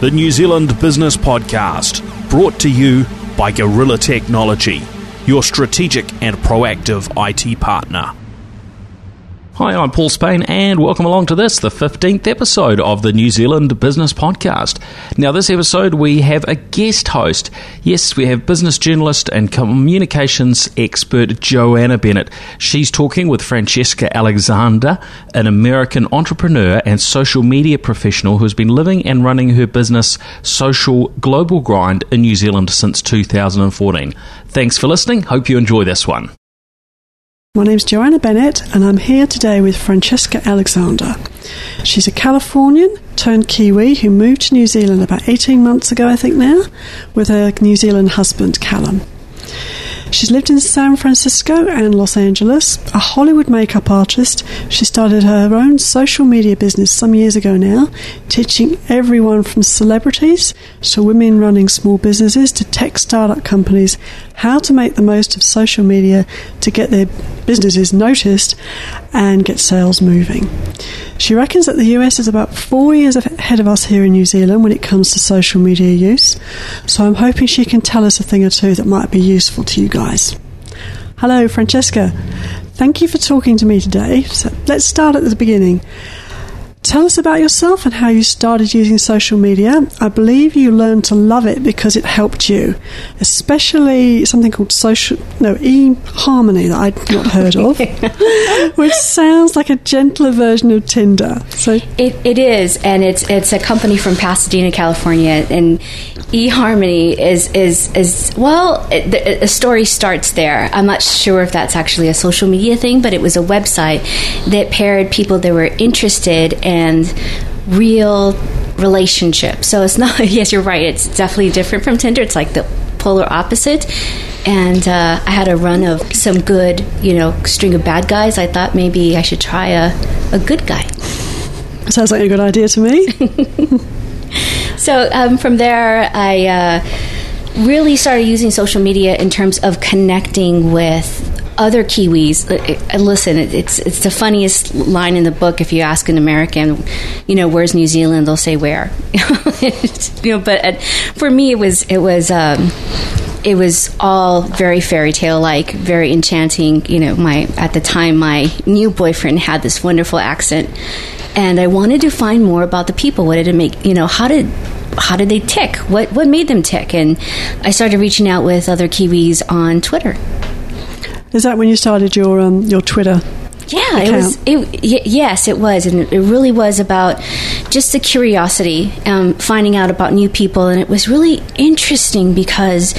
the New Zealand Business Podcast, brought to you by Guerrilla Technology, your strategic and proactive IT partner. Hi, I'm Paul Spain, and welcome along to this, the 15th episode of the New Zealand Business Podcast. Now, this episode, we have a guest host. Yes, we have business journalist and communications expert Joanna Bennett. She's talking with Francesca Alexander, an American entrepreneur and social media professional who's been living and running her business, Social Global Grind, in New Zealand since 2014. Thanks for listening. Hope you enjoy this one. My name's Joanna Bennett, and I'm here today with Francesca Alexander. She's a Californian turned Kiwi who moved to New Zealand about 18 months ago, I think now, with her New Zealand husband, Callum. She's lived in San Francisco and Los Angeles. A Hollywood makeup artist, she started her own social media business some years ago now, teaching everyone from celebrities to women running small businesses to tech startup companies how to make the most of social media to get their businesses noticed and get sales moving. She reckons that the US is about four years ahead of us here in New Zealand when it comes to social media use, so I'm hoping she can tell us a thing or two that might be useful to you guys. Hello, Francesca. Thank you for talking to me today. So let's start at the beginning. Tell us about yourself and how you started using social media. I believe you learned to love it because it helped you, especially something called social no eHarmony that I'd not heard of, which sounds like a gentler version of Tinder. So it, it is, and it's it's a company from Pasadena, California, and eHarmony is is is well, it, the, a story starts there. I'm not sure if that's actually a social media thing, but it was a website that paired people that were interested and real relationship. So it's not. Yes, you're right. It's definitely different from Tinder. It's like the polar opposite. And uh, I had a run of some good, you know, string of bad guys. I thought maybe I should try a, a good guy. Sounds like a good idea to me. so um, from there, I uh, really started using social media in terms of connecting with other Kiwis, uh, uh, listen, it's it's the funniest line in the book. If you ask an American, you know, where's New Zealand, they'll say where. you know, but uh, for me, it was it was. Um, it was all very fairy tale like, very enchanting. You know, my at the time my new boyfriend had this wonderful accent, and I wanted to find more about the people. What did it make? You know, how did how did they tick? What what made them tick? And I started reaching out with other Kiwis on Twitter. Is that when you started your um, your Twitter? Yeah, account? it was. It, y- yes, it was, and it really was about just the curiosity, um, finding out about new people, and it was really interesting because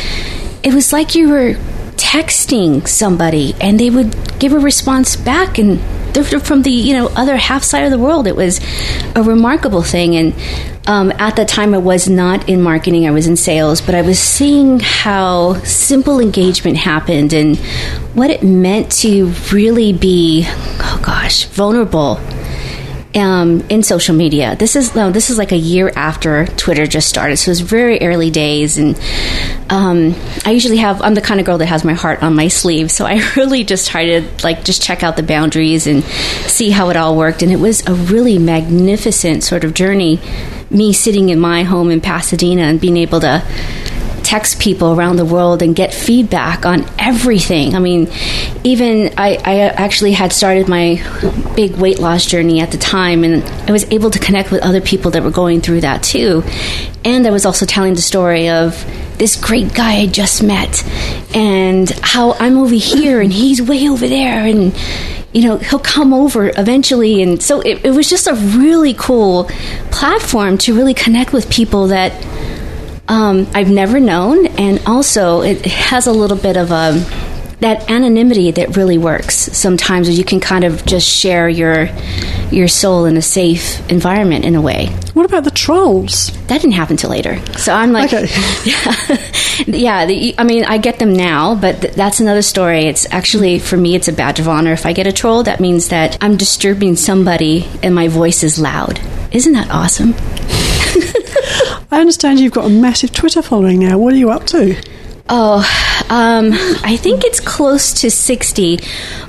it was like you were texting somebody, and they would give a response back, and they're from the you know other half side of the world. It was a remarkable thing, and um, at the time, I was not in marketing, I was in sales, but I was seeing how simple engagement happened and what it meant to really be, oh gosh, vulnerable um, in social media. This is no, this is like a year after Twitter just started, so it's very early days. And um, I usually have I'm the kind of girl that has my heart on my sleeve, so I really just tried to like just check out the boundaries and see how it all worked. And it was a really magnificent sort of journey me sitting in my home in Pasadena and being able to text people around the world and get feedback on everything. I mean, even I, I, actually had started my big weight loss journey at the time, and I was able to connect with other people that were going through that too. And I was also telling the story of this great guy I just met, and how I'm over here and he's way over there, and you know, he'll come over eventually. And so it, it was just a really cool platform to really connect with people that um, I've never known. And also, it has a little bit of a that anonymity that really works sometimes where you can kind of just share your your soul in a safe environment in a way. What about the trolls? That didn't happen till later. So I'm like, okay. yeah, yeah. The, I mean, I get them now, but th- that's another story. It's actually for me, it's a badge of honor. If I get a troll, that means that I'm disturbing somebody and my voice is loud. Isn't that awesome? I understand you've got a massive Twitter following now. What are you up to? Oh, um, I think it's close to 60,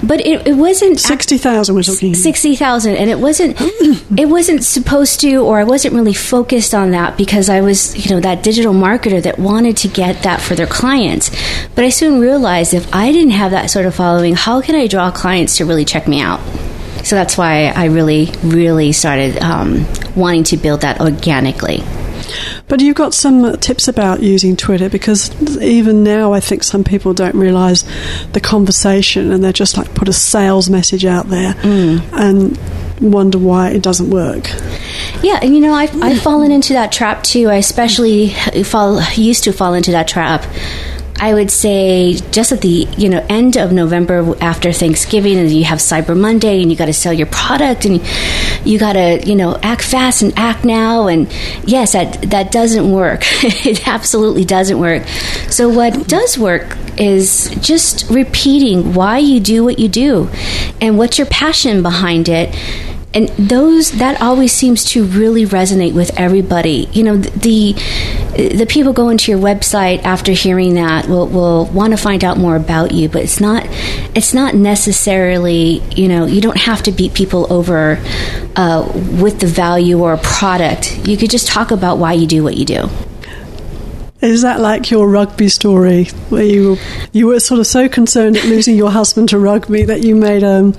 but it, it wasn't 60,000 we're talking. 60,000 and it wasn't it wasn't supposed to or I wasn't really focused on that because I was, you know, that digital marketer that wanted to get that for their clients. But I soon realized if I didn't have that sort of following, how can I draw clients to really check me out? So that's why I really, really started um, wanting to build that organically. But you've got some tips about using Twitter because even now I think some people don't realise the conversation and they're just like put a sales message out there mm. and wonder why it doesn't work. Yeah, and you know, I've, I've fallen into that trap too. I especially fall, used to fall into that trap I would say just at the you know end of November after Thanksgiving, and you have Cyber Monday, and you got to sell your product, and you got to you know act fast and act now, and yes, that that doesn't work. it absolutely doesn't work. So what does work is just repeating why you do what you do, and what's your passion behind it and those that always seems to really resonate with everybody. You know the the people go into your website after hearing that will will want to find out more about you but it's not it's not necessarily you know you don't have to beat people over uh, with the value or a product. You could just talk about why you do what you do is that like your rugby story, where you you were sort of so concerned at losing your husband to rugby that you made um,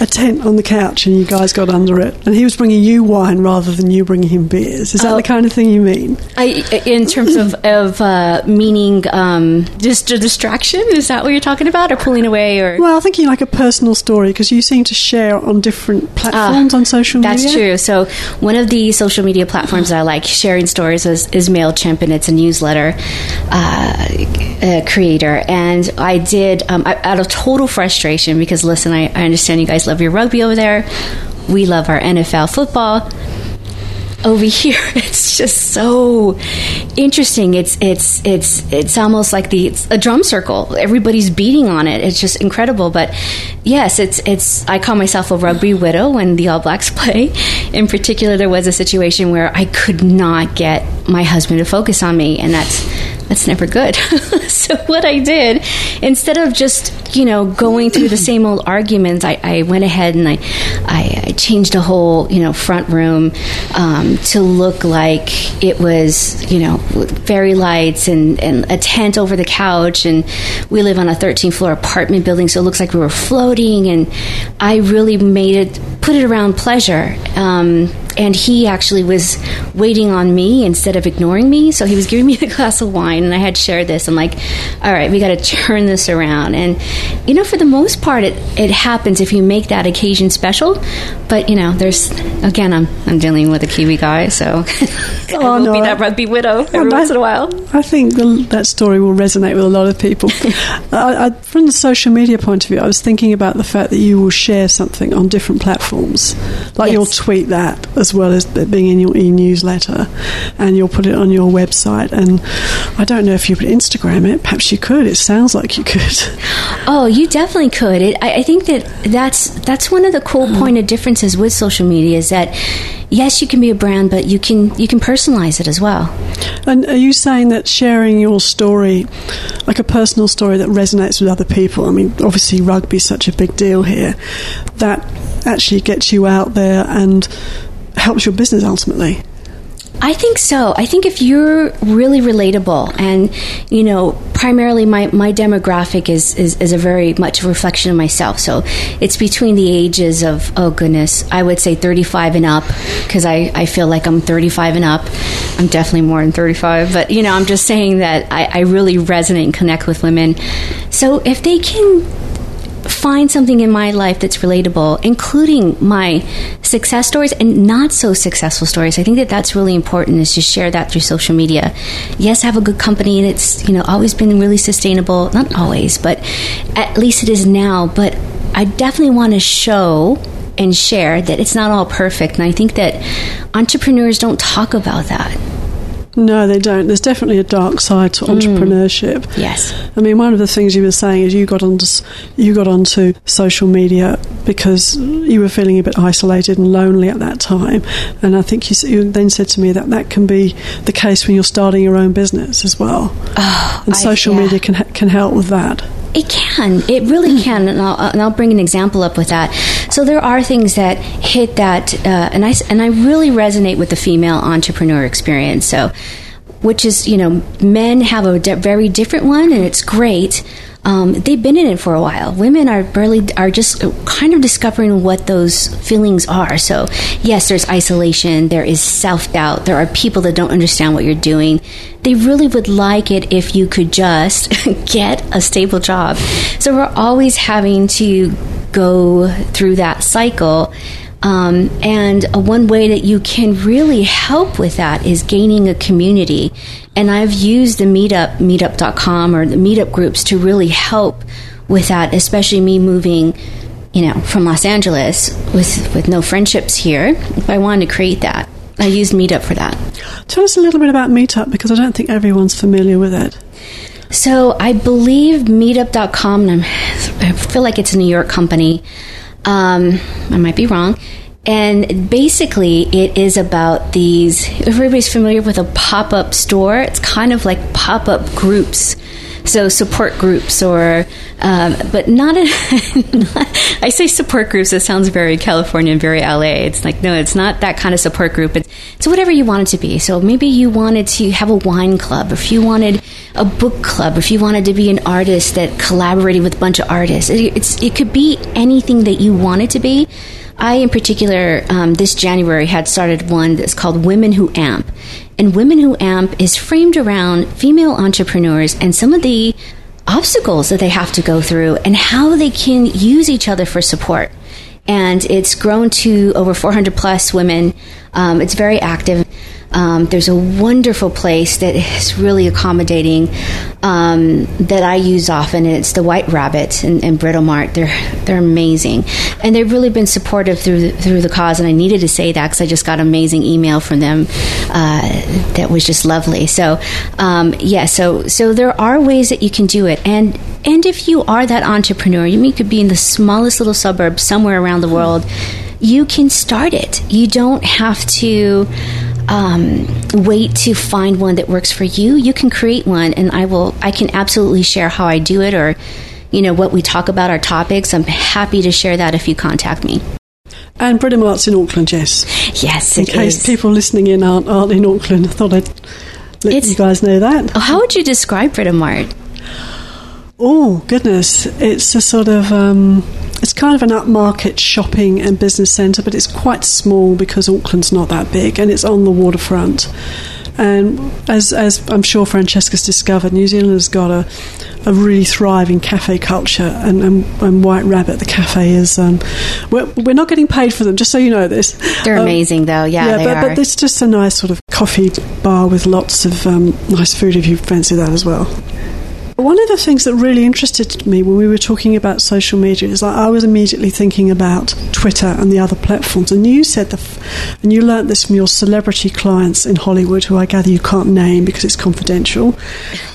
a tent on the couch and you guys got under it, and he was bringing you wine rather than you bringing him beers? Is that the oh. kind of thing you mean? I, in terms of of uh, meaning, um, just a distraction. Is that what you're talking about, or pulling away, or? Well, I think you like a personal story because you seem to share on different platforms uh, on social media. That's true. So one of the social media platforms that I like sharing stories is, is Mailchimp, and it's a newsletter uh, creator, and I did um, out of total frustration because listen, I, I understand you guys love your rugby over there. We love our NFL football over here. It's just so interesting. It's it's it's it's almost like the a drum circle. Everybody's beating on it. It's just incredible. But yes it's it's i call myself a rugby widow when the all blacks play. In particular there was a situation where i could not get my husband to focus on me and that's that's never good. so what I did, instead of just you know going through the same old arguments, I, I went ahead and I, I, I changed a whole you know front room um, to look like it was you know fairy lights and, and a tent over the couch, and we live on a 13 floor apartment building, so it looks like we were floating, and I really made it put it around pleasure. Um, and he actually was waiting on me instead of ignoring me. So he was giving me the glass of wine, and I had shared this. I'm like, all right, we got to turn this around. And, you know, for the most part, it, it happens if you make that occasion special. But, you know, there's, again, I'm, I'm dealing with a Kiwi guy, so I oh, will no, be that rugby widow every once in a while. I think the, that story will resonate with a lot of people. I, I, from the social media point of view, I was thinking about the fact that you will share something on different platforms. Like yes. you'll tweet that as well as being in your e-newsletter, and you'll put it on your website. And I don't know if you could Instagram it. Perhaps you could. It sounds like you could. Oh, you definitely could. It, I, I, think that that's that's one of the cool mm. point of differences with social media is that yes, you can be a brand, but you can you can personalize it as well. And are you saying that sharing your story, like a personal story that resonates with other people? I mean, obviously rugby is such a big deal here. That actually gets you out there and helps your business ultimately. I think so. I think if you're really relatable and, you know, primarily my, my demographic is, is, is a very much a reflection of myself. So it's between the ages of, oh goodness, I would say 35 and up because I, I feel like I'm 35 and up. I'm definitely more than 35, but, you know, I'm just saying that I, I really resonate and connect with women. So if they can find something in my life that's relatable, including my success stories and not so successful stories. I think that that's really important is to share that through social media. Yes, I have a good company that's, you know, always been really sustainable. Not always, but at least it is now. But I definitely want to show and share that it's not all perfect. And I think that entrepreneurs don't talk about that. No, they don't. There's definitely a dark side to mm. entrepreneurship. Yes. I mean, one of the things you were saying is you got onto you got onto social media because you were feeling a bit isolated and lonely at that time. And I think you, you then said to me that that can be the case when you're starting your own business as well. Oh, and social yeah. media can can help with that. It can. It really can. And I'll, and I'll, bring an example up with that. So there are things that hit that, uh, and I and I really resonate with the female entrepreneur experience. So, which is you know, men have a di- very different one, and it's great um, they've been in it for a while. Women are barely are just kind of discovering what those feelings are. So yes, there's isolation, there is self doubt, there are people that don't understand what you're doing. They really would like it if you could just get a stable job. So we're always having to go through that cycle. Um, and one way that you can really help with that is gaining a community. And I've used the Meetup, meetup.com or the Meetup groups to really help with that, especially me moving, you know, from Los Angeles with, with no friendships here. If I wanted to create that, I used Meetup for that. Tell us a little bit about Meetup because I don't think everyone's familiar with it. So I believe Meetup.com, and I'm, I feel like it's a New York company. Um, I might be wrong. And basically, it is about these. Everybody's familiar with a pop up store. It's kind of like pop up groups. So, support groups, or, um, but not, I say support groups, it sounds very California and very LA. It's like, no, it's not that kind of support group. It's, it's whatever you want it to be. So, maybe you wanted to have a wine club, if you wanted a book club, if you wanted to be an artist that collaborated with a bunch of artists. It's, it could be anything that you want it to be. I, in particular, um, this January had started one that's called Women Who Amp. And Women Who Amp is framed around female entrepreneurs and some of the obstacles that they have to go through and how they can use each other for support. And it's grown to over 400 plus women. Um, it's very active. Um, there's a wonderful place that is really accommodating um, that I use often. And it's the White Rabbit in, in Britomart. They're they're amazing, and they've really been supportive through the, through the cause. And I needed to say that because I just got an amazing email from them uh, that was just lovely. So um, yeah, so so there are ways that you can do it, and and if you are that entrepreneur, you could be in the smallest little suburb somewhere around the world. You can start it. You don't have to um, wait to find one that works for you. You can create one, and I will. I can absolutely share how I do it, or you know what we talk about our topics. I'm happy to share that if you contact me. And Britomart's in Auckland, yes. Yes, in case is. people listening in aren't, aren't in Auckland, I thought I'd let it's, you guys know that. Oh, how would you describe Britomart? Oh goodness, it's a sort of. Um, it's kind of an upmarket shopping and business centre, but it's quite small because Auckland's not that big and it's on the waterfront. And as, as I'm sure Francesca's discovered, New Zealand has got a, a really thriving cafe culture, and, and, and White Rabbit, the cafe, is. Um, we're, we're not getting paid for them, just so you know this. They're um, amazing, though. Yeah, yeah, but, are. but it's just a nice sort of coffee bar with lots of um, nice food if you fancy that as well. One of the things that really interested me when we were talking about social media is I was immediately thinking about Twitter and the other platforms. And you said, the f- and you learnt this from your celebrity clients in Hollywood, who I gather you can't name because it's confidential.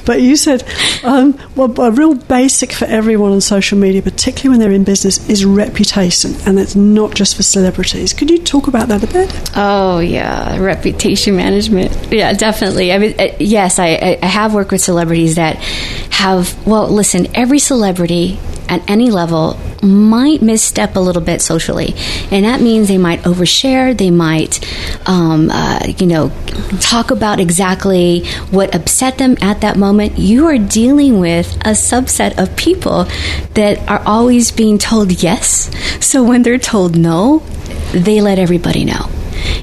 But you said, um, well, a real basic for everyone on social media, particularly when they're in business, is reputation. And it's not just for celebrities. Could you talk about that a bit? Oh, yeah. Reputation management. Yeah, definitely. I mean, uh, yes, I, I have worked with celebrities that have, well, listen, every celebrity at any level might misstep a little bit socially. And that means they might overshare, they might, um, uh, you know, talk about exactly what upset them at that moment. You are dealing with a subset of people that are always being told yes. So when they're told no, they let everybody know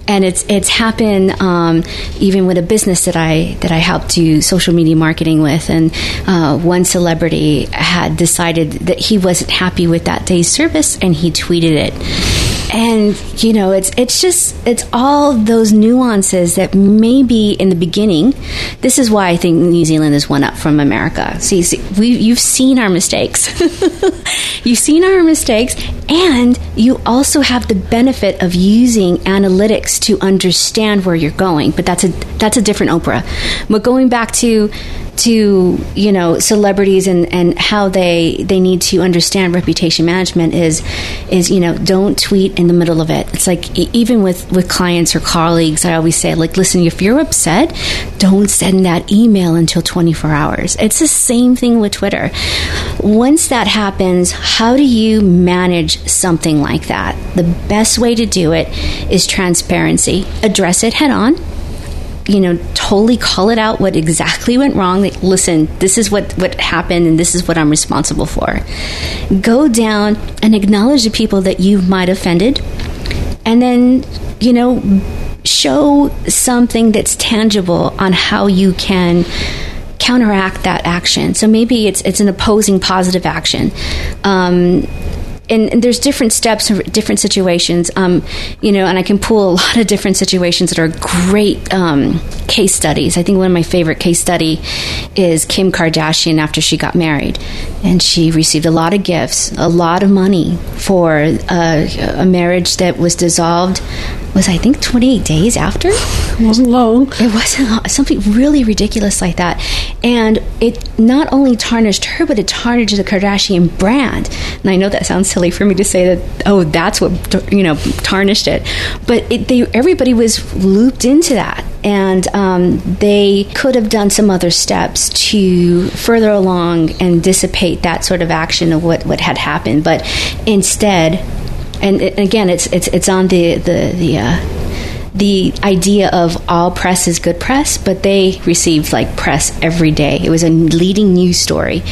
and it's it's happened um, even with a business that I that I helped do social media marketing with, and uh, one celebrity had decided that he wasn't happy with that day's service, and he tweeted it. And you know it's it's just it's all those nuances that maybe in the beginning this is why i think new zealand is one up from america. See, see we, you've seen our mistakes. You've seen our mistakes and you also have the benefit of using analytics to understand where you're going but that's a that's a different oprah. But going back to to you know celebrities and, and how they they need to understand reputation management is is you know don't tweet in the middle of it. It's like even with with clients or colleagues, I always say like, listen, if you're upset, don't send that email until 24 hours. It's the same thing with Twitter. Once that happens, how do you manage something like that? The best way to do it is transparency. Address it head on you know, totally call it out what exactly went wrong. Like, listen, this is what, what happened and this is what I'm responsible for. Go down and acknowledge the people that you might offended. And then, you know, show something that's tangible on how you can counteract that action. So maybe it's it's an opposing positive action. Um, and, and, there's different steps for different situations. Um, you know, and I can pull a lot of different situations that are great um, case studies. I think one of my favorite case study is Kim Kardashian after she got married, and she received a lot of gifts, a lot of money for uh, a marriage that was dissolved was I think 28 days after. It wasn't long. It wasn't long. something really ridiculous like that, and it not only tarnished her, but it tarnished the Kardashian brand. And I know that sounds silly for me to say that. Oh, that's what you know tarnished it, but it, they everybody was looped into that, and um, they could have done some other steps to further along and dissipate that sort of action of what what had happened, but instead and again, it's it's it's on the the the. Uh, the idea of all press is good press, but they received like press every day. It was a leading news story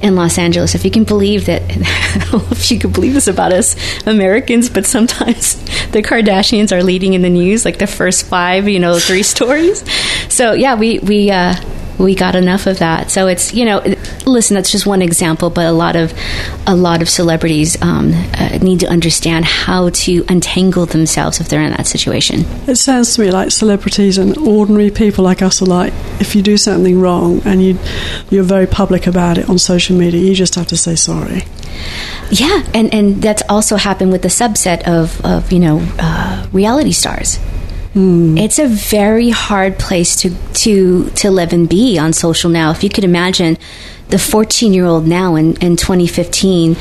in Los Angeles. If you can believe that, if you can believe this about us Americans, but sometimes the Kardashians are leading in the news, like the first five, you know, three stories. So yeah, we we. Uh, we got enough of that. So it's you know, listen, that's just one example, but a lot of a lot of celebrities um, uh, need to understand how to untangle themselves if they're in that situation. It sounds to me like celebrities and ordinary people like us are like, if you do something wrong and you you're very public about it on social media, you just have to say sorry. Yeah, and and that's also happened with the subset of of you know uh, reality stars Mm. It's a very hard place to, to, to live and be on social now. If you could imagine the 14 year old now in, in 2015,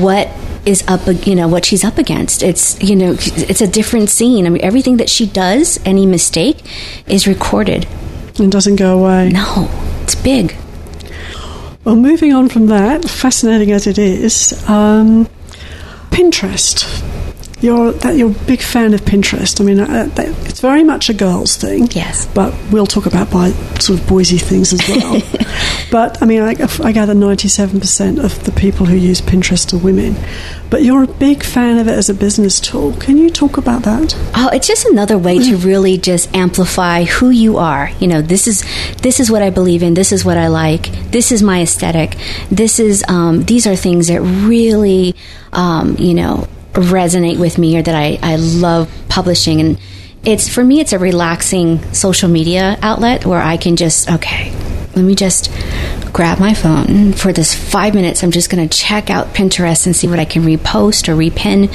what is up you know what she's up against. It's you know it's a different scene. I mean everything that she does any mistake is recorded. And doesn't go away. No. It's big. Well moving on from that fascinating as it is um, pinterest you're that you're a big fan of Pinterest. I mean, uh, that, it's very much a girls' thing. Yes, but we'll talk about by sort of boysy things as well. but I mean, I, I gather ninety-seven percent of the people who use Pinterest are women. But you're a big fan of it as a business tool. Can you talk about that? Oh, it's just another way to really just amplify who you are. You know, this is this is what I believe in. This is what I like. This is my aesthetic. This is um, these are things that really, um, you know, resonate with me or that I, I love publishing. And it's for me it's a relaxing social media outlet where I can just okay let me just grab my phone for this five minutes. I'm just going to check out Pinterest and see what I can repost or repin.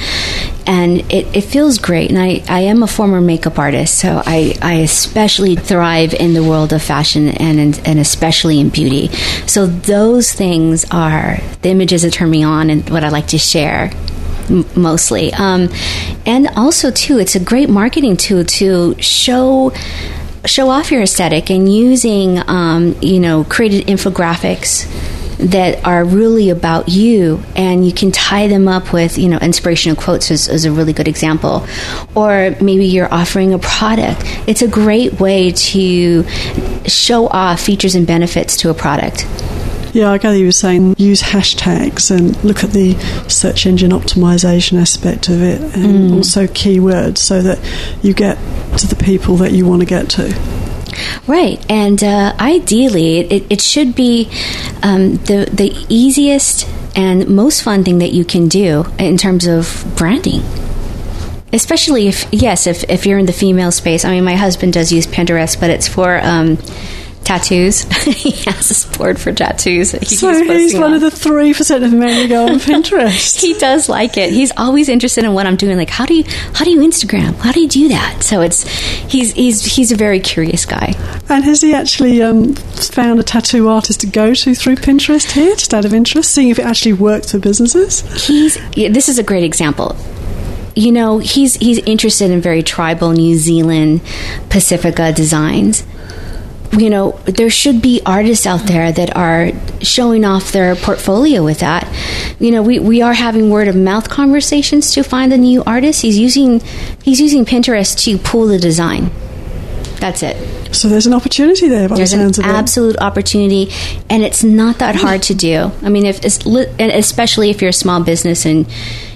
And it, it feels great. And I, I am a former makeup artist so I, I especially thrive in the world of fashion and, and especially in beauty. So those things are the images that turn me on and what I like to share mostly. Um, and also, too, it's a great marketing tool to show show off your aesthetic and using um, you know created infographics that are really about you. And you can tie them up with you know inspirational quotes is, is, a really good example. Or maybe you're offering a product. It's a great way to show off features and benefits to a product yeah, I gather you were saying use hashtags and look at the search engine optimization aspect of it and mm. also keywords so that you get to the people that you want to get to. Right, and uh, ideally, it, it, should be um, the the easiest and most fun thing that you can do in terms of branding. Especially if yes, if if you're in the female space. I mean, my husband does use Pinterest, but it's for um, tattoos. he has a board for tattoos. He so he's one on. of the three percent of men who go on Pinterest. he does like it. He's always interested in what I'm doing. Like, how do you how do you Instagram? How do you do that? So it's he's he's he's a very curious guy. And has he actually um, found a tattoo artist to go to through Pinterest here, just out of interest, seeing if it actually works for businesses? He's yeah, this is a great example you know he's he's interested in very tribal New Zealand Pacifica designs you know, there should be artists out there that are showing off their portfolio with that. You know, we, we are having word of mouth conversations to find the new artist. He's using he's using Pinterest to pull the design. That's it. So there's an opportunity there. there's the an absolute opportunity, and it's not that hard to do. I mean, if it's especially if you're a small business and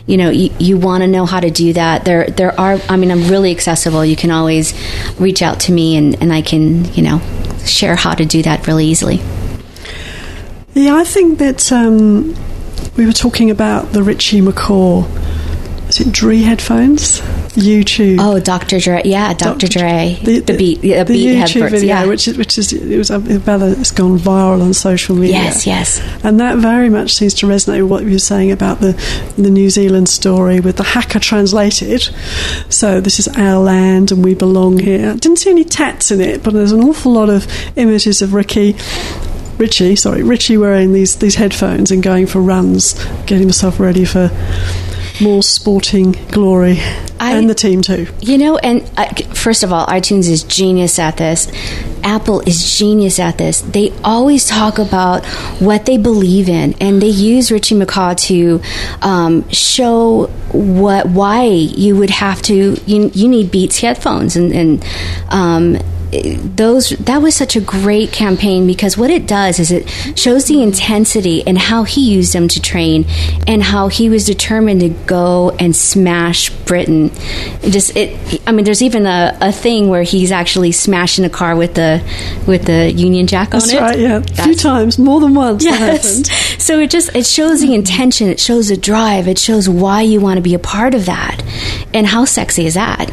you know you, you want to know how to do that. There there are i mean i'm really accessible. You can always reach out to me and, and i can you know share how to do that really easily. Yeah i think that um, we were talking about the richie mccaw is it Dre headphones YouTube. Oh, Dr. Dre. Yeah, Dr. Dr. Dre. The, the, beat, the, the beat YouTube video, yeah. which is which is it was um, Bella. It's gone viral on social media. Yes, yes. And that very much seems to resonate with what you were saying about the the New Zealand story with the haka translated. So this is our land and we belong here. I didn't see any tats in it, but there's an awful lot of images of Ricky Richie, sorry, Richie wearing these these headphones and going for runs, getting himself ready for more sporting glory. I, and the team too. You know, and uh, first of all, iTunes is genius at this. Apple is genius at this. They always talk about what they believe in, and they use Richie McCaw to um, show what why you would have to you, you need Beats headphones and and um, those that was such a great campaign because what it does is it shows the intensity and how he used them to train and how he was determined to go and smash Britain. It just it I mean there's even a, a thing where he's actually smashing a car with the with the Union Jack That's on it. Right, yeah. A few times, more than once. Yes. So it just it shows the intention, it shows the drive, it shows why you want to be a part of that. And how sexy is that?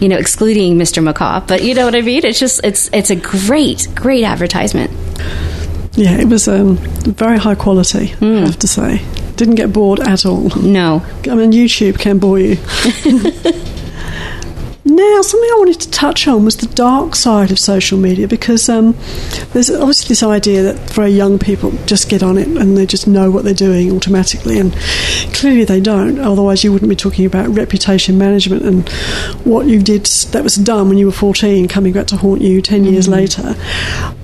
You know, excluding Mr. McCaw. But you know what I mean? It's just it's it's a great great advertisement. Yeah, it was um, very high quality. Mm. I have to say, didn't get bored at all. No, I mean YouTube can bore you. Now, something I wanted to touch on was the dark side of social media because um, there's obviously this idea that very young people just get on it and they just know what they're doing automatically, and clearly they don't. Otherwise, you wouldn't be talking about reputation management and what you did that was done when you were 14 coming back to haunt you 10 years mm-hmm. later.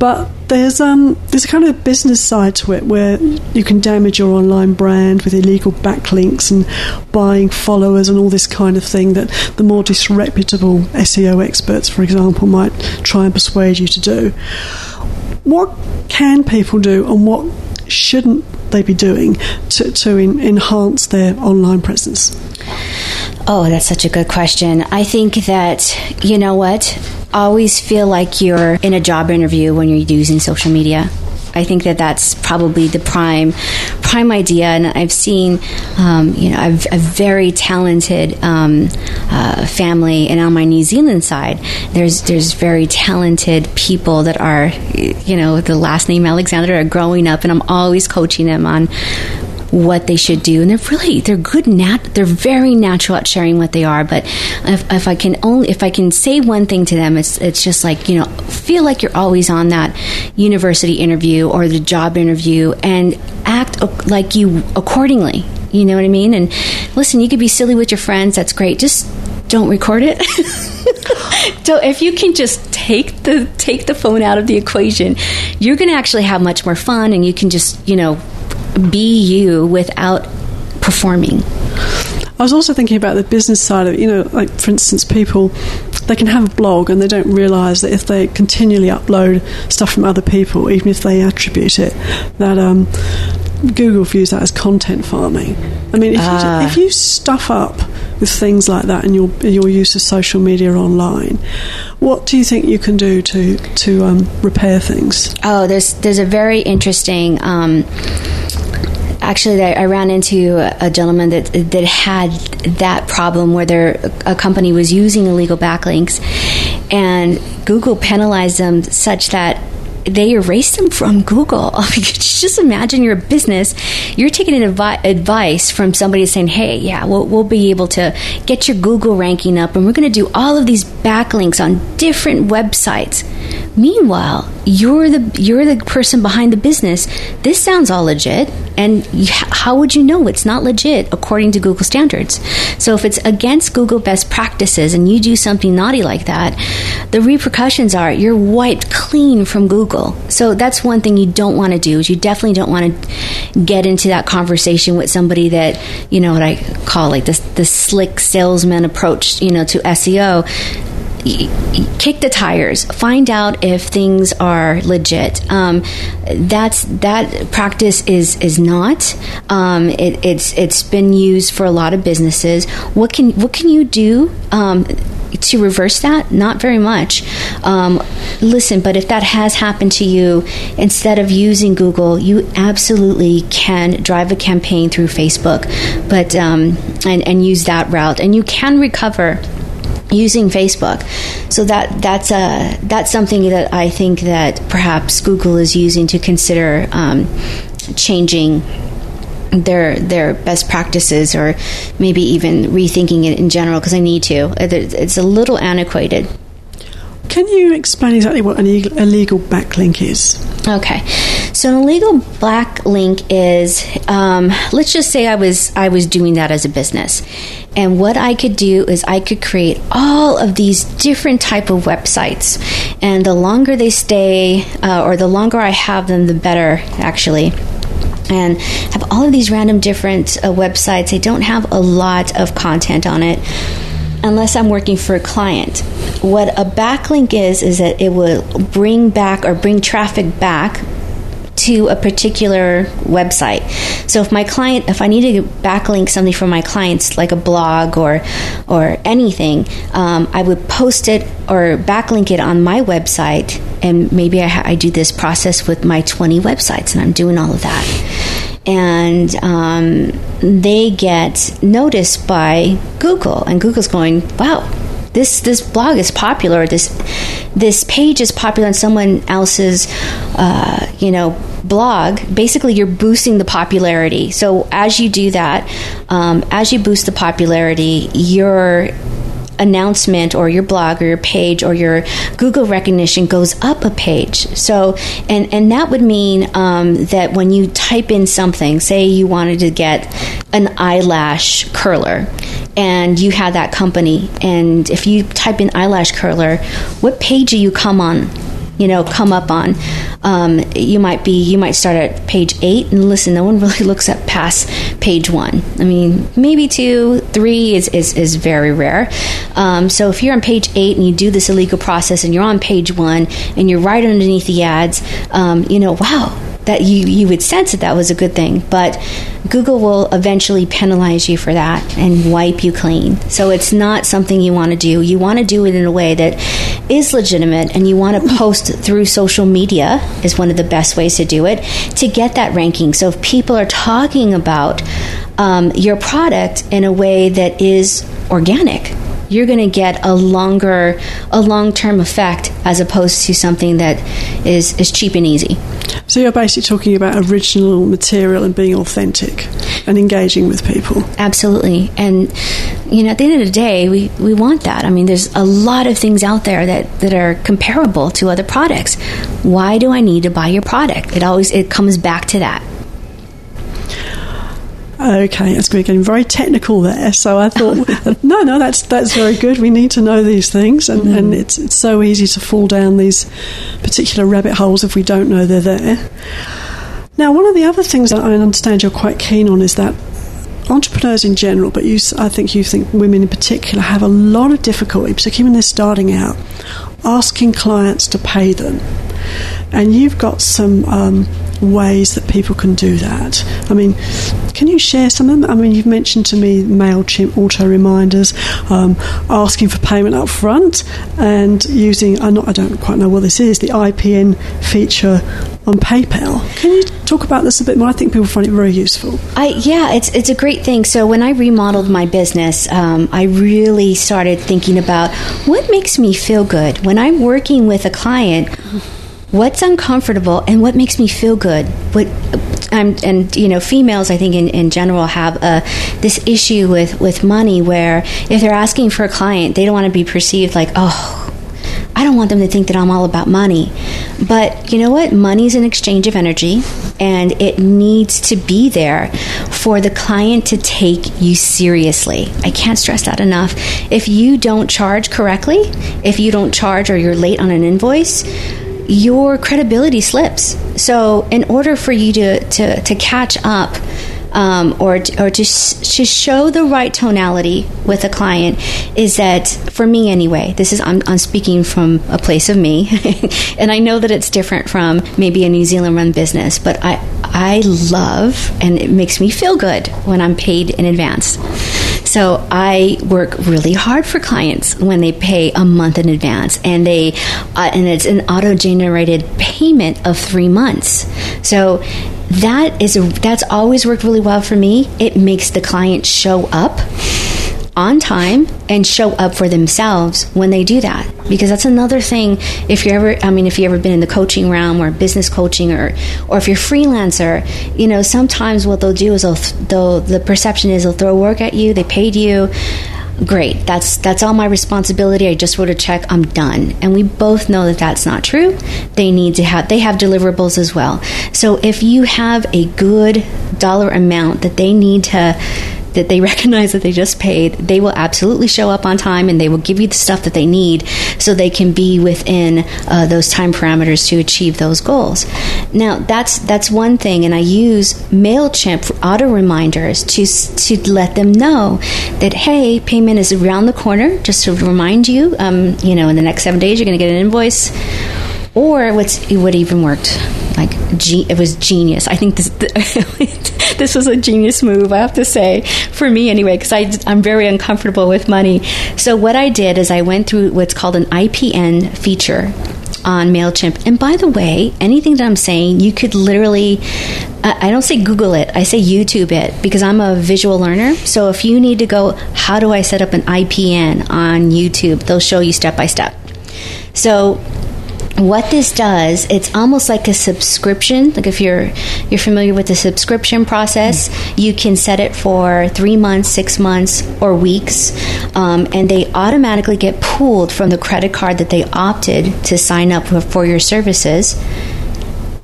But there's um, there's a kind of a business side to it where you can damage your online brand with illegal backlinks and buying followers and all this kind of thing that the more disreputable SEO experts, for example, might try and persuade you to do. What can people do and what shouldn't they be doing to, to in, enhance their online presence? Oh, that's such a good question. I think that, you know what? Always feel like you're in a job interview when you're using social media. I think that that's probably the prime prime idea. And I've seen, um, you know, I've a very talented um, uh, family, and on my New Zealand side, there's there's very talented people that are, you know, the last name Alexander are growing up, and I'm always coaching them on what they should do. And they're really they're good nat they're very natural at sharing what they are. But if, if i can only if i can say one thing to them it's it's just like you know feel like you're always on that university interview or the job interview and act like you accordingly. You know what i mean? And listen you could be silly with your friends. That's great. Just don't record it. so if you can just take the take the phone out of the equation, you're going to actually have much more fun, and you can just you know be you without performing. I was also thinking about the business side of it. You know, like for instance, people they can have a blog and they don't realise that if they continually upload stuff from other people, even if they attribute it, that um, Google views that as content farming. I mean, if, you, ah. if you stuff up with things like that in your your use of social media online, what do you think you can do to to um, repair things? Oh, there's there's a very interesting. Um, actually I ran into a gentleman that that had that problem where their a company was using illegal backlinks and Google penalized them such that they erase them from Google. just imagine you're business, you're taking advi- advice from somebody saying, "Hey, yeah, we'll, we'll be able to get your Google ranking up, and we're going to do all of these backlinks on different websites." Meanwhile, you're the you're the person behind the business. This sounds all legit, and how would you know it's not legit according to Google standards? So if it's against Google best practices and you do something naughty like that, the repercussions are you're wiped clean from Google. So that's one thing you don't want to do. Is you definitely don't want to get into that conversation with somebody that you know what I call like this the slick salesman approach, you know, to SEO kick the tires. Find out if things are legit. Um, that's that practice is is not. Um, it, it's it's been used for a lot of businesses. What can what can you do? Um, to reverse that? Not very much. Um, listen, but if that has happened to you, instead of using Google, you absolutely can drive a campaign through Facebook, but um, and and use that route, and you can recover using Facebook. So that that's a that's something that I think that perhaps Google is using to consider um, changing their their best practices or maybe even rethinking it in general because I need to. It's a little antiquated. Can you explain exactly what an illegal backlink is? Okay, so an illegal backlink is, um, let's just say I was I was doing that as a business, and what I could do is I could create all of these different type of websites, and the longer they stay, uh, or the longer I have them, the better actually and have all of these random different uh, websites. They don't have a lot of content on it unless I'm working for a client. What a backlink is, is that it will bring back or bring traffic back to a particular website. So if my client, if I need to backlink something for my clients, like a blog or or anything, um, I would post it or backlink it on my website, and maybe I, I do this process with my 20 websites, and I'm doing all of that and um, they get noticed by Google, and Google's going, "Wow, this this blog is popular. This this page is popular on someone else's, uh, you know, blog. Basically, you're boosting the popularity. So as you do that, um, as you boost the popularity, you're announcement or your blog or your page or your Google recognition goes up a page. So, and, and that would mean um, that when you type in something, say you wanted to get an eyelash curler, and you had that company, and if you type in eyelash curler, what page do you come on? You know come up on. Um, you might be you might start at page eight and listen no one really looks at past page one. I mean maybe two three is, is, is very rare. Um, so if you're on page eight and you do this illegal process and you're on page one and you're right underneath the ads um, you know wow that you, you would sense that that was a good thing. But Google will eventually penalize you for that and wipe you clean. So it's not something you want to do. You want to do it in a way that is legitimate and you want to post through social media is one of the best ways to do it to get that ranking. So if people are talking about um, your product in a way that is organic, you're going to get a longer, a long-term effect as opposed to something that is is cheap and easy. So you're basically talking about original material and being authentic and engaging with people. Absolutely, and you know, at the end of the day, we, we want that. I mean, there's a lot of things out there that, that are comparable to other products. Why do I need to buy your product? It always it comes back to that. Okay, it's getting very technical there. So I thought, no, no, that's that's very good. We need to know these things, and, mm. and it's it's so easy to fall down these particular rabbit holes if we don't know they're there. Now, one of the other things that I understand you're quite keen on is that entrepreneurs in general, but you, I think you think women in particular, have a lot of difficulty, particularly when they're starting out, asking clients to pay them. And you've got some um, ways that people can do that. I mean, can you share some of them? I mean, you've mentioned to me MailChimp auto reminders, um, asking for payment up front, and using, I, not, I don't quite know what this is, the IPN feature on PayPal. Can you talk about this a bit more? I think people find it very useful. I, yeah, it's, it's a great thing. So when I remodeled my business, um, I really started thinking about what makes me feel good. When I'm working with a client, what's uncomfortable and what makes me feel good. What um, and you know, females I think in, in general have uh, this issue with with money where if they're asking for a client, they don't want to be perceived like oh. I don't want them to think that I'm all about money. But you know what? Money's an exchange of energy, and it needs to be there for the client to take you seriously. I can't stress that enough. If you don't charge correctly, if you don't charge or you're late on an invoice, your credibility slips. So, in order for you to, to, to catch up, um, or or to, sh- to show the right tonality with a client is that for me anyway this is I'm, I'm speaking from a place of me and I know that it's different from maybe a New Zealand run business but I I love and it makes me feel good when I'm paid in advance so I work really hard for clients when they pay a month in advance, and they uh, and it's an auto generated payment of three months. So that is that's always worked really well for me. It makes the client show up on time and show up for themselves when they do that. Because that's another thing if you're ever i mean if you've ever been in the coaching realm or business coaching or or if you're freelancer you know sometimes what they'll do is they'll, they'll the perception is they'll throw work at you they paid you. Great. That's that's all my responsibility. I just wrote a check. I'm done. And we both know that that's not true. They need to have they have deliverables as well. So if you have a good dollar amount that they need to that they recognize that they just paid, they will absolutely show up on time and they will give you the stuff that they need so they can be within uh, those time parameters to achieve those goals. Now, that's that's one thing, and I use Mailchimp for auto reminders to to let them know that hey, payment is around the corner. Just to remind you, um, you know, in the next seven days, you're going to get an invoice. Or what's what even worked like it was genius. I think this this was a genius move. I have to say for me anyway because I'm very uncomfortable with money. So what I did is I went through what's called an IPN feature on MailChimp. And by the way, anything that I'm saying, you could literally, I don't say Google it, I say YouTube it because I'm a visual learner. So if you need to go, how do I set up an IPN on YouTube? They'll show you step by step. So what this does it's almost like a subscription. Like if you're you're familiar with the subscription process mm-hmm. you can set it for three months six months or weeks um, and they automatically get pulled from the credit card that they opted to sign up for, for your services.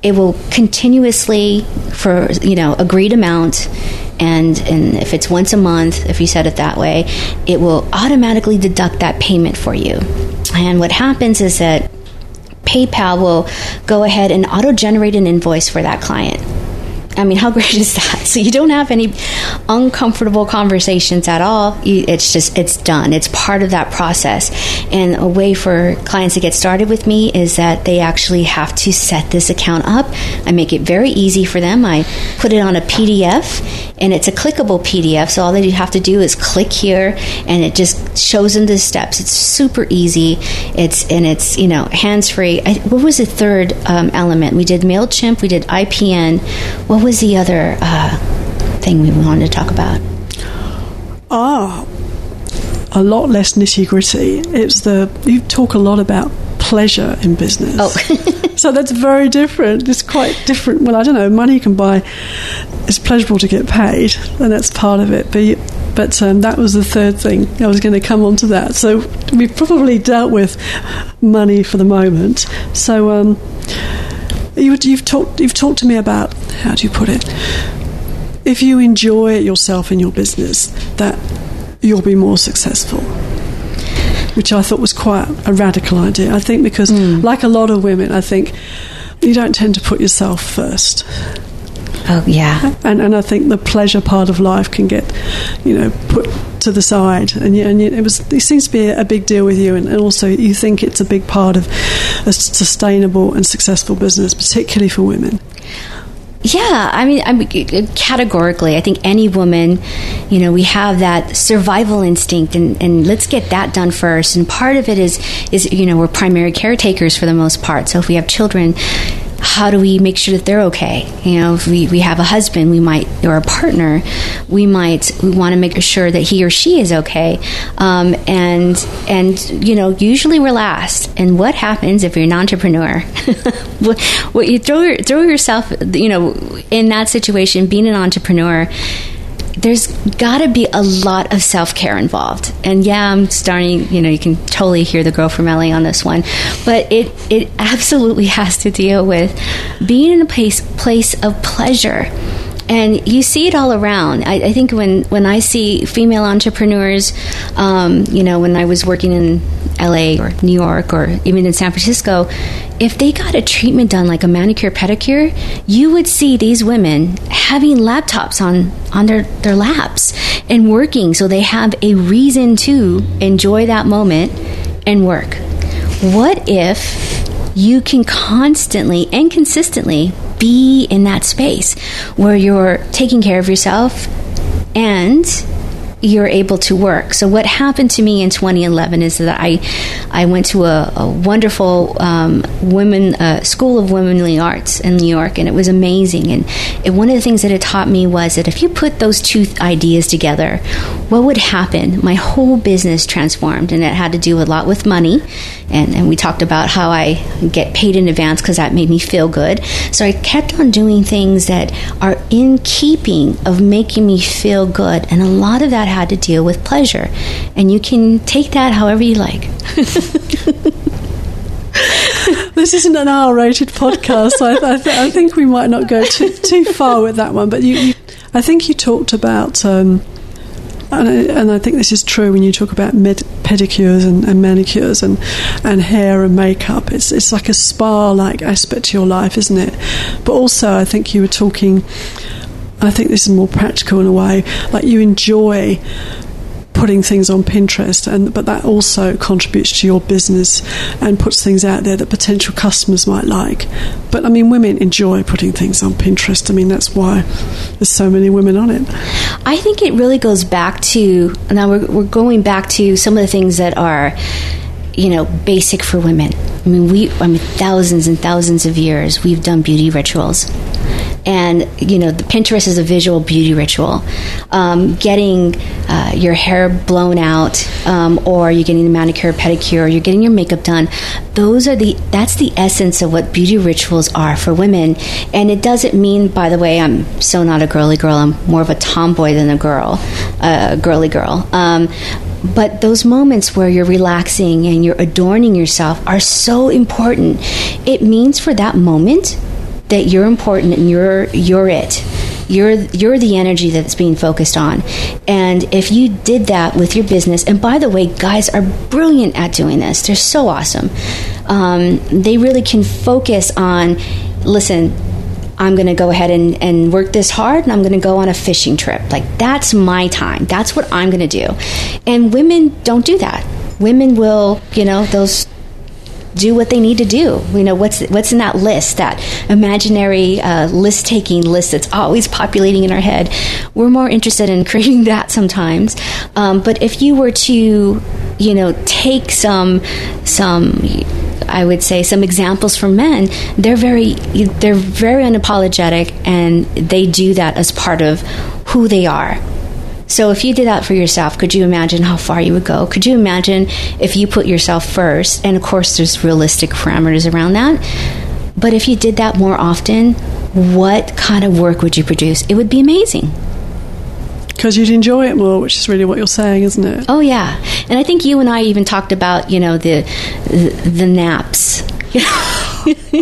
It will continuously for you know agreed amount and and if it's once a month if you set it that way it will automatically deduct that payment for you. And what happens is that PayPal will go ahead and auto generate an invoice for that client. I mean, how great is that? So you don't have any uncomfortable conversations at all. It's just, it's done. It's part of that process. And a way for clients to get started with me is that they actually have to set this account up. I make it very easy for them. I put it on a PDF and it's a clickable PDF. So all they have to do is click here and it just shows them the steps. It's super easy. It's, and it's, you know, hands free. What was the third um, element? We did MailChimp, we did IPN. What was the other uh, thing we wanted to talk about? Ah, a lot less nitty gritty. It's the you talk a lot about pleasure in business. Oh. so that's very different. It's quite different. Well, I don't know. Money can buy. It's pleasurable to get paid, and that's part of it. But you, but um, that was the third thing. I was going to come on to that. So we've probably dealt with money for the moment. So um, you, have talked. You've talked to me about how do you put it? If you enjoy yourself in your business, that you'll be more successful. Which I thought was quite a radical idea. I think because, mm. like a lot of women, I think you don't tend to put yourself first. Oh yeah, and and I think the pleasure part of life can get, you know, put to the side, and, you, and you, it was it seems to be a, big deal with you, and, and, also you think it's a big part of a sustainable and successful business, particularly for women. Yeah, I mean, I mean, categorically, I think any woman, you know, we have that survival instinct, and, and let's get that done first. And part of it is, is you know, we're primary caretakers for the most part. So if we have children, how do we make sure that they're okay? You know, if we, we have a husband, we might, or a partner, we might, we want to make sure that he or she is okay. Um, and, and, you know, usually we're last. And what happens if you're an entrepreneur? what you throw, throw yourself, you know, in that situation, being an entrepreneur, there's got to be a lot of self care involved. And yeah, I'm starting, you know, you can totally hear the girl from LA on this one, but it, it absolutely has to deal with being in a place, place of pleasure and you see it all around. I, I, think when, when I see female entrepreneurs, um, you know, when I was working in LA or New York or even in San Francisco, if they got a treatment done like a manicure pedicure, you would see these women having laptops on on their, their laps and working so they have a reason to enjoy that moment and work. What if you can constantly and consistently be in that space where you're taking care of yourself and you're able to work. So what happened to me in 2011 is that I I went to a, a wonderful um, women uh, school of womanly arts in New York, and it was amazing. And it, one of the things that it taught me was that if you put those two ideas together, what would happen? My whole business transformed, and it had to do a lot with money. And, and we talked about how I get paid in advance because that made me feel good. So I kept on doing things that are in keeping of making me feel good, and a lot of that had to deal with pleasure. And you can take that however you like. this isn't an R-rated podcast. So I, I, th- I, think we might not go too, too far with that one. But you, you I think you talked about, um, and, I, and, I, think this is true when you talk about med- pedicures and, and, manicures and, and hair and makeup. It's it's like a spa-like aspect to your life, isn't it? But also, I think you were talking I think this is more practical in a way. Like you enjoy putting things on Pinterest, and but that also contributes to your business and puts things out there that potential customers might like. But I mean, women enjoy putting things on Pinterest. I mean, that's why there's so many women on it. I think it really goes back to now we're, we're going back to some of the things that are you know basic for women. I mean, we I mean thousands and thousands of years we've done beauty rituals and you know the Pinterest is a visual beauty ritual. Um, getting uh, your hair blown out, um, or you're getting a manicure, pedicure, or you're getting your makeup done. Those are the that's the essence of what beauty rituals are for women. And it doesn't mean, by the way, I'm so not a girly girl. I'm more of a tomboy than a girl, uh, a girly girl. Um, but those moments where you're relaxing and you're adorning yourself are so important. It means for that moment that you're important and you're you're it. You're you're the energy that's being focused on. And if you did that with your business, and by the way, guys are brilliant at doing this. They're so awesome. Um, they really can focus on. Listen, I'm going to go ahead and, and work this hard and I'm going to go on a fishing trip. Like, that's my time. That's what I'm going to do. And women don't do that. Women will, you know, those do what they need to do. You know what's what's in that list, that imaginary uh, list taking list that's always populating in our head. We're more interested in creating that sometimes. Um, but if you were to, you know, take some some. I would say some examples for men. They're very they're very unapologetic, and they do that as part of who they are so if you did that for yourself, could you imagine how far you would go? Could you imagine if you put yourself first? And of course, there's realistic parameters around that. But if you did that more often, what kind of work would you produce? It would be amazing. Because you'd enjoy it more, which is really what you're saying, isn't it? Oh yeah, and I think you and I even talked about you know the the, the naps.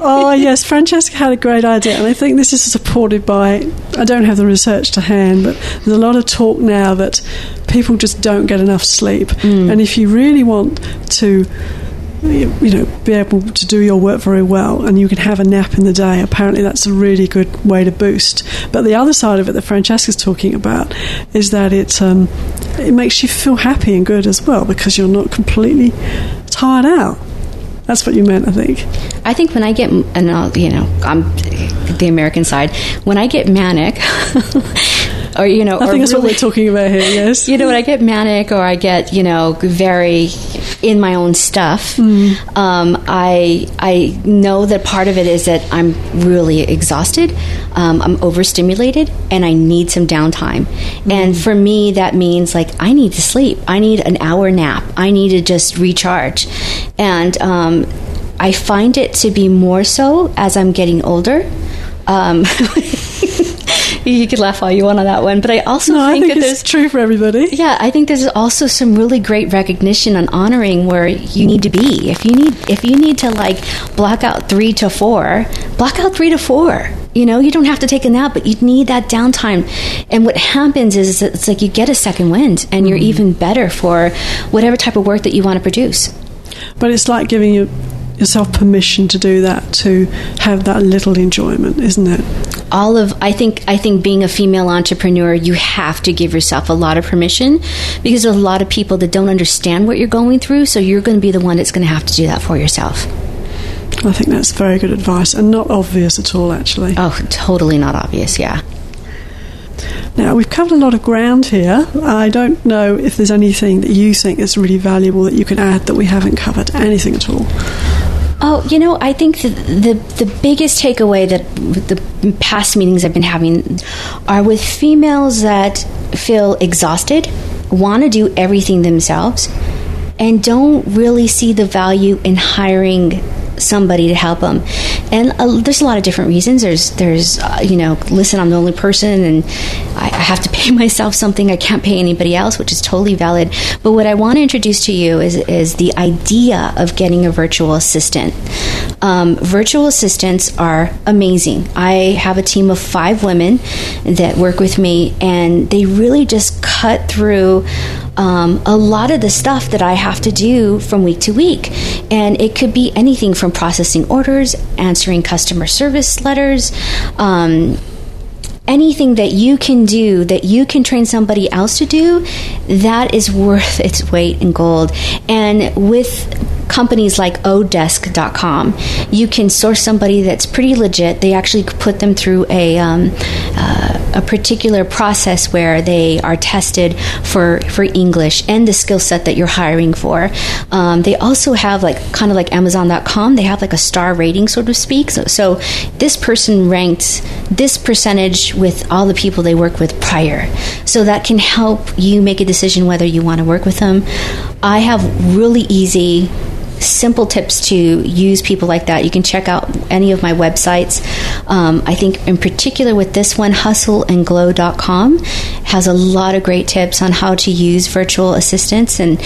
oh yes, Francesca had a great idea, and I think this is supported by. I don't have the research to hand, but there's a lot of talk now that people just don't get enough sleep, mm. and if you really want to you know, be able to do your work very well, and you can have a nap in the day. Apparently, that's a really good way to boost. But the other side of it that Francesca's talking about is that it um, it makes you feel happy and good as well because you're not completely tired out. That's what you meant, I think. I think when I get, and I'll, you know, I'm the American side. When I get manic, or you know, I think that's really, what we're talking about here. Yes, you know, when I get manic or I get you know very in my own stuff, mm. um, I I know that part of it is that I'm really exhausted, um, I'm overstimulated, and I need some downtime. Mm. And for me, that means like I need to sleep. I need an hour nap. I need to just recharge, and um, I find it to be more so as I'm getting older. Um, you could laugh all you want on that one, but I also no, think, I think that there's true for everybody. Yeah, I think there's also some really great recognition and honoring where you need to be. If you need, if you need to like block out three to four, block out three to four. You know, you don't have to take a nap, but you need that downtime. And what happens is it's like you get a second wind, and mm-hmm. you're even better for whatever type of work that you want to produce. But it's like giving you yourself permission to do that, to have that little enjoyment, isn't it? All of I think I think being a female entrepreneur, you have to give yourself a lot of permission because there's a lot of people that don't understand what you're going through, so you're going to be the one that's going to have to do that for yourself. I think that's very good advice and not obvious at all, actually. Oh, totally not obvious, yeah. Now, we've covered a lot of ground here. I don't know if there's anything that you think is really valuable that you can add that we haven't covered. Anything at all? Oh, you know, I think the, the, the biggest takeaway that the past meetings I've been having are with females that feel exhausted, want to do everything themselves, and don't really see the value in hiring somebody to help them. And uh, there's a lot of different reasons. There's, there's, uh, you know, listen, I'm the only person, and I, I, have to pay myself something I can't pay anybody else, which is totally valid. But what I want to introduce to you is is the idea of getting a virtual assistant. Um, virtual assistants are amazing. I have a team of five women that work with me, and they really just cut through um, a lot of the stuff that I have to do from week to week. And it could be anything from processing orders, answering customer service letters, um, anything that you can do that you can train somebody else to do, that is worth its weight in gold. And with companies like odesk.com, you can source somebody that's pretty legit. They actually put them through a um, uh, a particular process where they are tested for for English and the skill set that you're hiring for. Um, they also have like kind of like Amazon.com. They have like a star rating, so to speak. So, so this person ranked this percentage with all the people they work with prior, so that can help you make a decision whether you want to work with them. I have really easy simple tips to use people like that. You can check out any of my websites. Um, I think, in particular, with this one, hustleandglow.com has a lot of great tips on how to use virtual assistants, and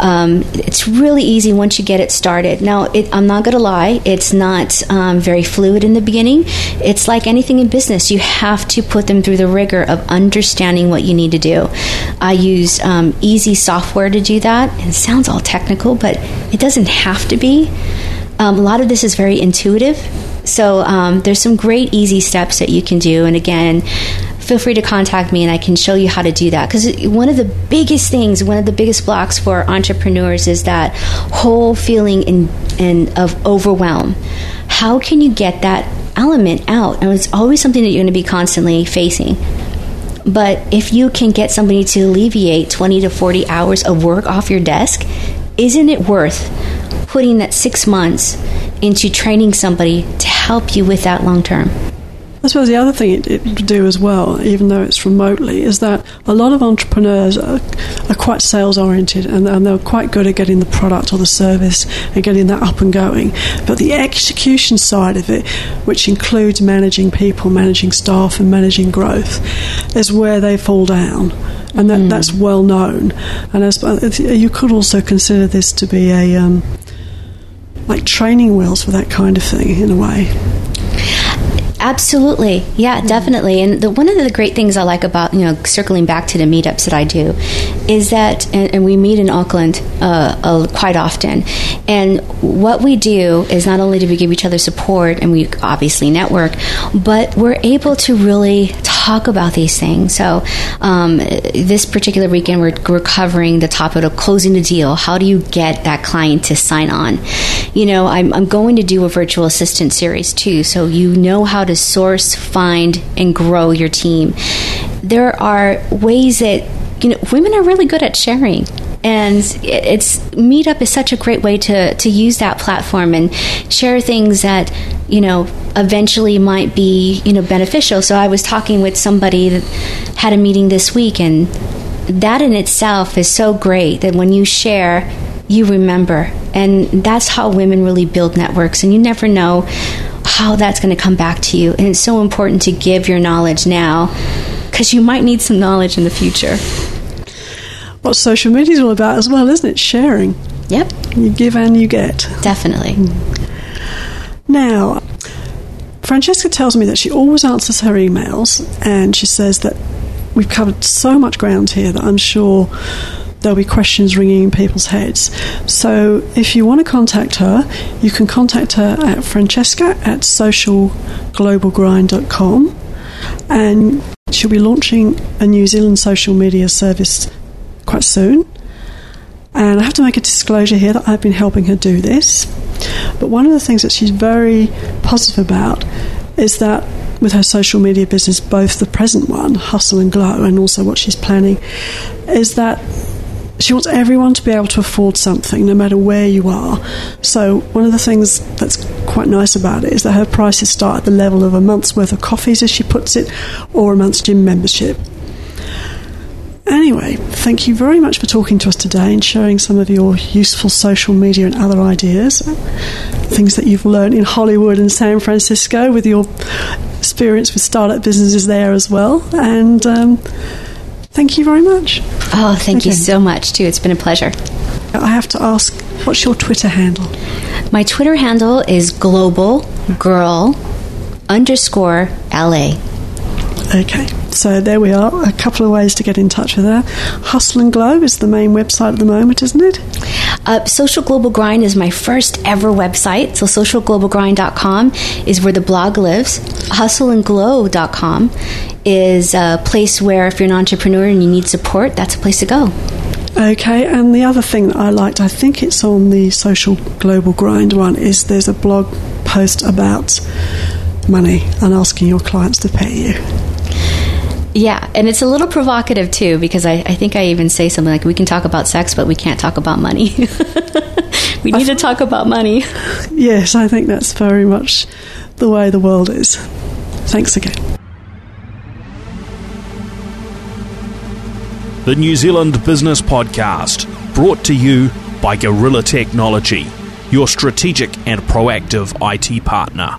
um, it's really easy once you get it started. Now, it, I'm not going to lie, it's not um, very fluid in the beginning. It's like anything in business, you have to put them through the rigor of understanding what you need to do. I use um, easy software to do that. It sounds all technical, but it doesn't have to be. Um, a lot of this is very intuitive. So um, there's some great easy steps that you can do. And again, feel free to contact me and I can show you how to do that. Because one of the biggest things, one of the biggest blocks for entrepreneurs is that whole feeling in, in of overwhelm. How can you get that element out? And it's always something that you're going to be constantly facing. But if you can get somebody to alleviate 20 to 40 hours of work off your desk, isn't it worth putting that six months into training somebody to help you with that long term. I suppose the other thing it, do as well, even though it's remotely, is that a lot of entrepreneurs are, are quite sales oriented and, and, they're quite good at getting the product or the service and getting that up and going. But the execution side of it, which includes managing people, managing staff, and managing growth, is where they fall down. And that, mm. that's well known. And as, you could also consider this to be a. Um, like training wheels for that kind of thing in a way. Absolutely, yeah, definitely. And the, one of the great things I like about you know circling back to the meetups that I do is that, and, and we meet in Auckland uh, uh, quite often. And what we do is not only do we give each other support, and we obviously network, but we're able to really talk about these things. So um, this particular weekend, we're, we're covering the topic of closing the deal. How do you get that client to sign on? You know, I'm, I'm going to do a virtual assistant series too, so you know how to source, find, and grow your team there are ways that you know women are really good at sharing and it's meetup is such a great way to to use that platform and share things that you know eventually might be you know beneficial. So i was talking with somebody that had a meeting this week and that in itself is so great that when you share you remember. And that's how women really build networks and you never know how that's going to come back to you. And it's so important to give your knowledge now because you might need some knowledge in the future what social media is all about as well, isn't it? Sharing. Yep. You give and you get. Definitely. Now, Francesca tells me that she always answers her emails and she says that we've covered so much ground here that I'm sure there'll be questions ringing in people's heads. So if you want to contact her, you can contact her at francesca at socialglobalgrind.com and she'll be launching a New Zealand social media service quite soon. And I have to make a disclosure here that I've been helping her do this. But one of the things that she's very positive about is that with her social media business, both the present one, Hustle and Glow, and also what she's planning, is that she wants everyone to be able to afford something no matter where you are. So, one of the things that's quite nice about it is that her prices start at the level of a month's worth of coffees, as she puts it, or a month's gym membership. Anyway, thank you very much for talking to us today and sharing some of your useful social media and other ideas, things that you've learned in Hollywood and San Francisco with your experience with startup businesses there as well. And um, thank you very much. Oh, thank okay. you so much, too. It's been a pleasure. I have to ask, what's your Twitter handle? My Twitter handle is global girl underscore LA. Okay, so there we are. A couple of ways to get in touch with her. Hustle and Glow is the main website at the moment, isn't it? Uh, Social Global Grind is my first ever website. So, socialglobalgrind.com is where the blog lives. Hustleandglow.com is a place where, if you're an entrepreneur and you need support, that's a place to go. Okay, and the other thing that I liked, I think it's on the Social Global Grind one, is there's a blog post about money and asking your clients to pay you. Yeah, and it's a little provocative too because I, I think I even say something like, we can talk about sex, but we can't talk about money. we need to talk about money. Yes, I think that's very much the way the world is. Thanks again. The New Zealand Business Podcast, brought to you by Gorilla Technology, your strategic and proactive IT partner.